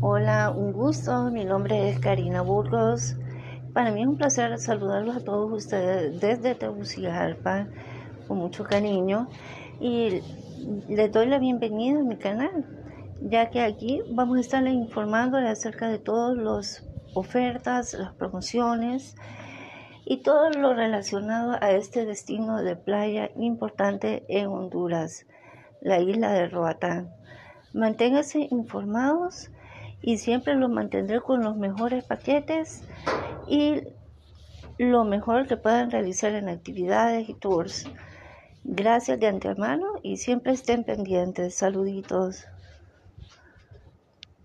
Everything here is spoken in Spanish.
Hola, un gusto. Mi nombre es Karina Burgos. Para mí es un placer saludarlos a todos ustedes desde Tegucigalpa con mucho cariño y les doy la bienvenida a mi canal, ya que aquí vamos a estar informando acerca de todas las ofertas, las promociones y todo lo relacionado a este destino de playa importante en Honduras, la isla de Roatán. Manténganse informados y siempre los mantendré con los mejores paquetes y lo mejor que puedan realizar en actividades y tours. Gracias de antemano y siempre estén pendientes. Saluditos.